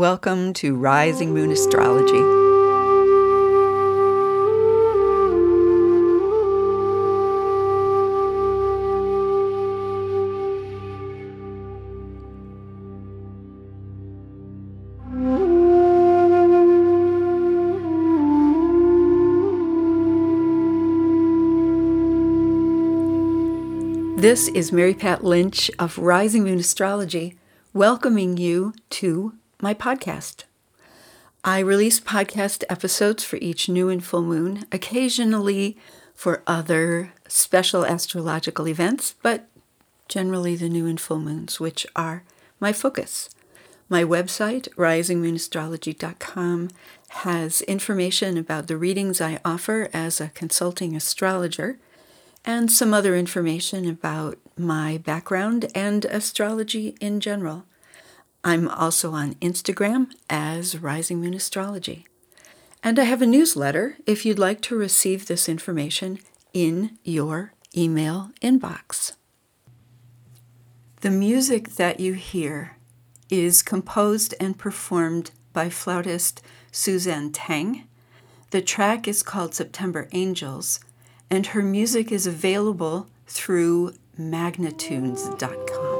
Welcome to Rising Moon Astrology. This is Mary Pat Lynch of Rising Moon Astrology, welcoming you to my podcast. I release podcast episodes for each new and full moon, occasionally for other special astrological events, but generally the new and full moons, which are my focus. My website, risingmoonastrology.com, has information about the readings I offer as a consulting astrologer and some other information about my background and astrology in general. I'm also on Instagram as Rising Moon Astrology. And I have a newsletter if you'd like to receive this information in your email inbox. The music that you hear is composed and performed by flautist Suzanne Teng. The track is called September Angels and her music is available through magnatunes.com.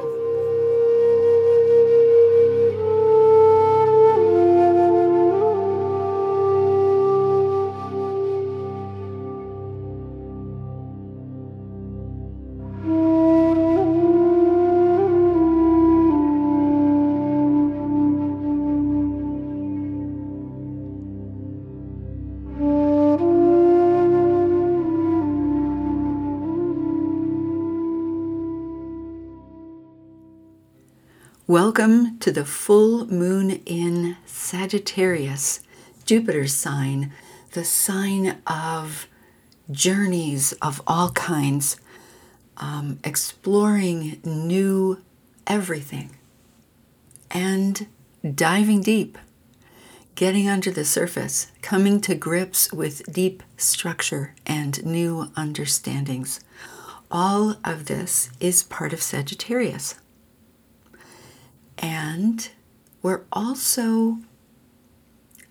Welcome to the full moon in Sagittarius, Jupiter's sign, the sign of journeys of all kinds, um, exploring new everything, and diving deep, getting under the surface, coming to grips with deep structure and new understandings. All of this is part of Sagittarius. And we're also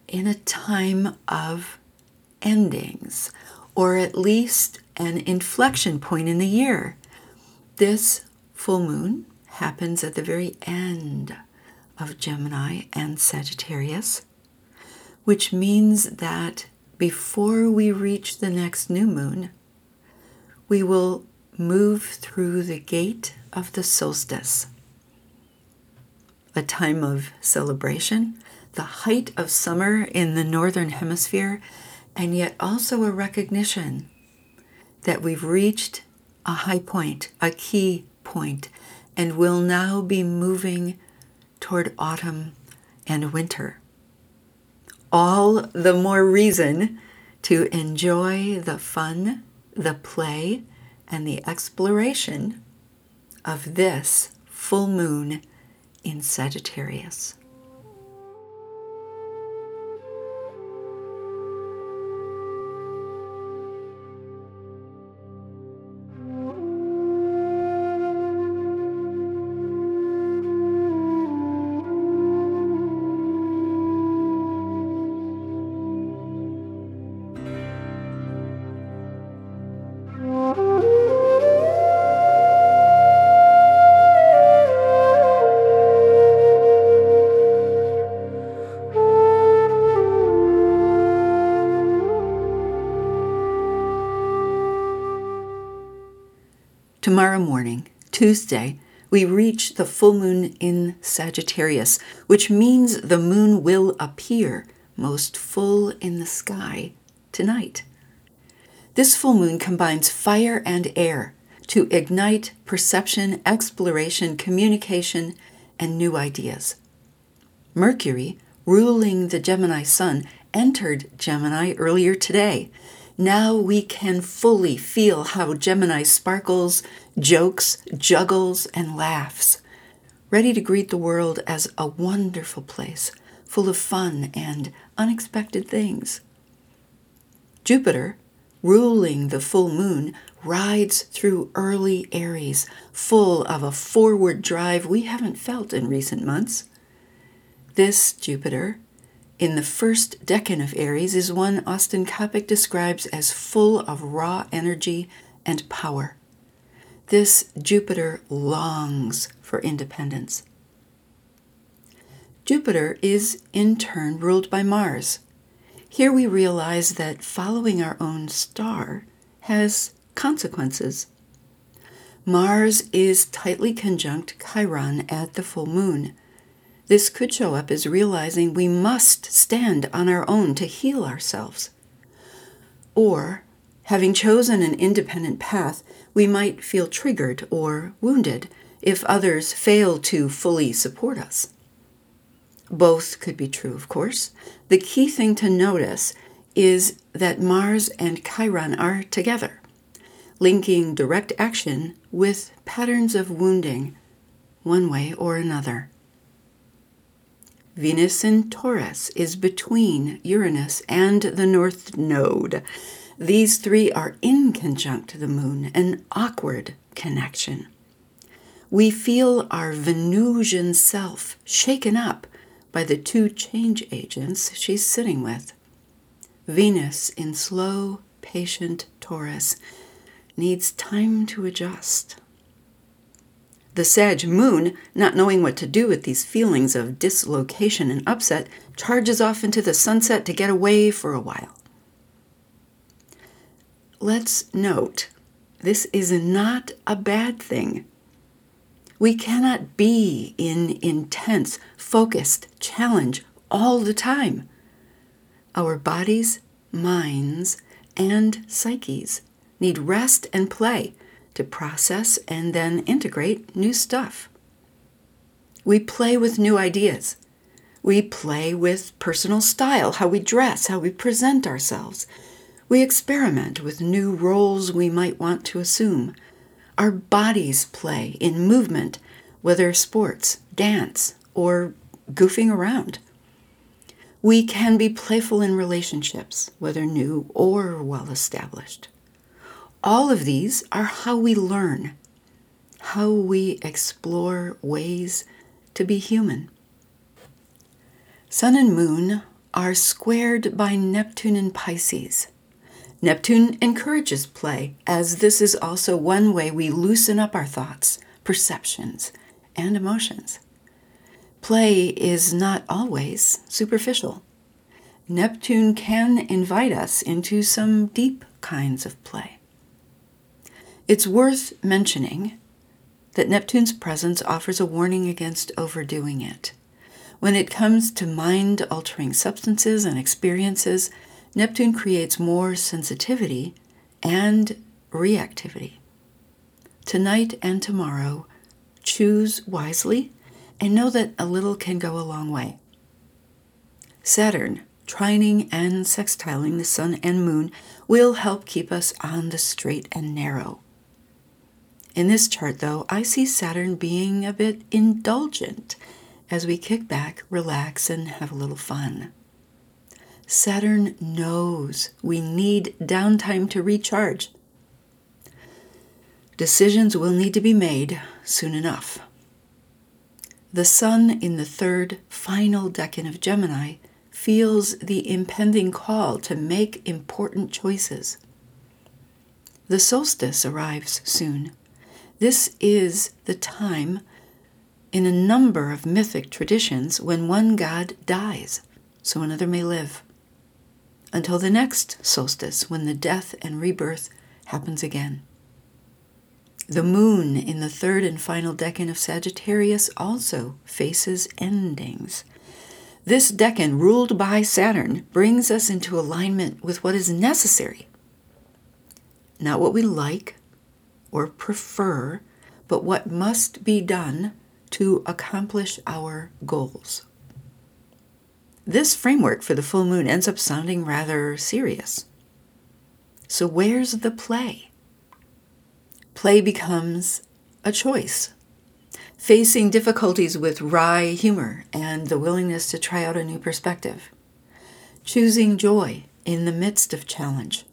in a time of endings, or at least an inflection point in the year. This full moon happens at the very end of Gemini and Sagittarius, which means that before we reach the next new moon, we will move through the gate of the solstice a time of celebration, the height of summer in the Northern Hemisphere, and yet also a recognition that we've reached a high point, a key point, and will now be moving toward autumn and winter. All the more reason to enjoy the fun, the play, and the exploration of this full moon in Sagittarius. Tomorrow morning, Tuesday, we reach the full moon in Sagittarius, which means the moon will appear most full in the sky tonight. This full moon combines fire and air to ignite perception, exploration, communication, and new ideas. Mercury, ruling the Gemini sun, entered Gemini earlier today, now we can fully feel how Gemini sparkles, jokes, juggles, and laughs, ready to greet the world as a wonderful place full of fun and unexpected things. Jupiter, ruling the full moon, rides through early Aries, full of a forward drive we haven't felt in recent months. This Jupiter, in the first decan of Aries, is one Austin Coppock describes as full of raw energy and power. This Jupiter longs for independence. Jupiter is in turn ruled by Mars. Here we realize that following our own star has consequences. Mars is tightly conjunct Chiron at the full moon. This could show up as realizing we must stand on our own to heal ourselves. Or, having chosen an independent path, we might feel triggered or wounded if others fail to fully support us. Both could be true, of course. The key thing to notice is that Mars and Chiron are together, linking direct action with patterns of wounding, one way or another. Venus in Taurus is between Uranus and the North Node. These three are in conjunct to the moon, an awkward connection. We feel our Venusian self shaken up by the two change agents she's sitting with. Venus in slow, patient Taurus needs time to adjust. The Sag moon, not knowing what to do with these feelings of dislocation and upset, charges off into the sunset to get away for a while. Let's note this is not a bad thing. We cannot be in intense, focused challenge all the time. Our bodies, minds, and psyches need rest and play to process and then integrate new stuff. We play with new ideas. We play with personal style, how we dress, how we present ourselves. We experiment with new roles we might want to assume our bodies play in movement, whether sports, dance, or goofing around. We can be playful in relationships, whether new or well established. All of these are how we learn, how we explore ways to be human. Sun and moon are squared by Neptune and Pisces. Neptune encourages play, as this is also one way we loosen up our thoughts, perceptions, and emotions. Play is not always superficial. Neptune can invite us into some deep kinds of play. It's worth mentioning that Neptune's presence offers a warning against overdoing it. When it comes to mind altering substances and experiences, Neptune creates more sensitivity and reactivity. Tonight and tomorrow, choose wisely and know that a little can go a long way. Saturn, trining and sextiling the sun and moon, will help keep us on the straight and narrow. In this chart, though, I see Saturn being a bit indulgent as we kick back, relax, and have a little fun. Saturn knows we need downtime to recharge. Decisions will need to be made soon enough. The Sun in the third, final decan of Gemini feels the impending call to make important choices. The solstice arrives soon. This is the time in a number of mythic traditions when one god dies so another may live until the next solstice when the death and rebirth happens again. The moon in the third and final decan of Sagittarius also faces endings. This decan, ruled by Saturn, brings us into alignment with what is necessary. Not what we like or prefer, but what must be done to accomplish our goals. This framework for the full moon ends up sounding rather serious. So, where's the play? Play becomes a choice. Facing difficulties with wry humor and the willingness to try out a new perspective. Choosing joy in the midst of challenge.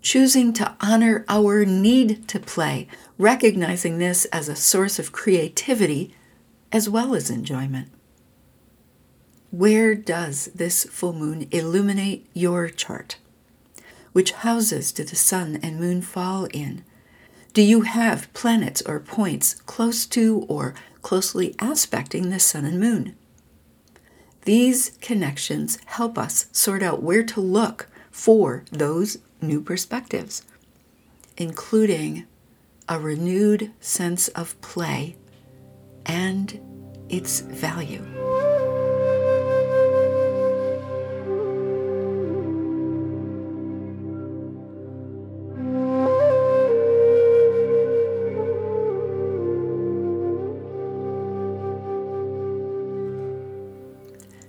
Choosing to honor our need to play, recognizing this as a source of creativity as well as enjoyment Where does this full moon illuminate your chart? Which houses do the sun and moon fall in? Do you have planets or points close to or closely aspecting the sun and moon? These connections help us sort out where to look for those new perspectives, including a renewed sense of play and its value.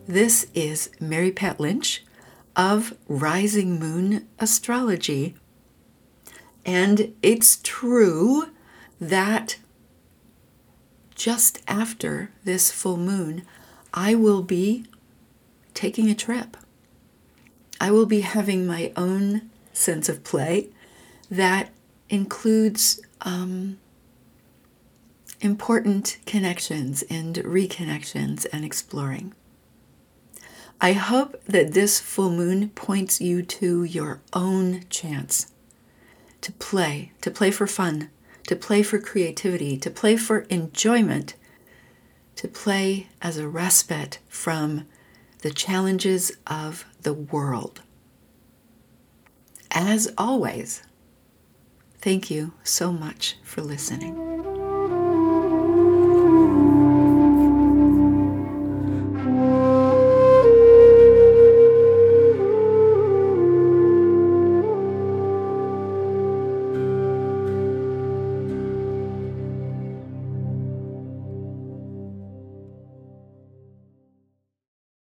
This is Mary Pat Lynch of Rising Moon Astrology. And it's true that just after this full moon, I will be taking a trip. I will be having my own sense of play that includes um, important connections and reconnections and exploring. I hope that this full moon points you to your own chance to play, to play for fun, to play for creativity, to play for enjoyment, to play as a respite from the challenges of the world. As always, thank you so much for listening.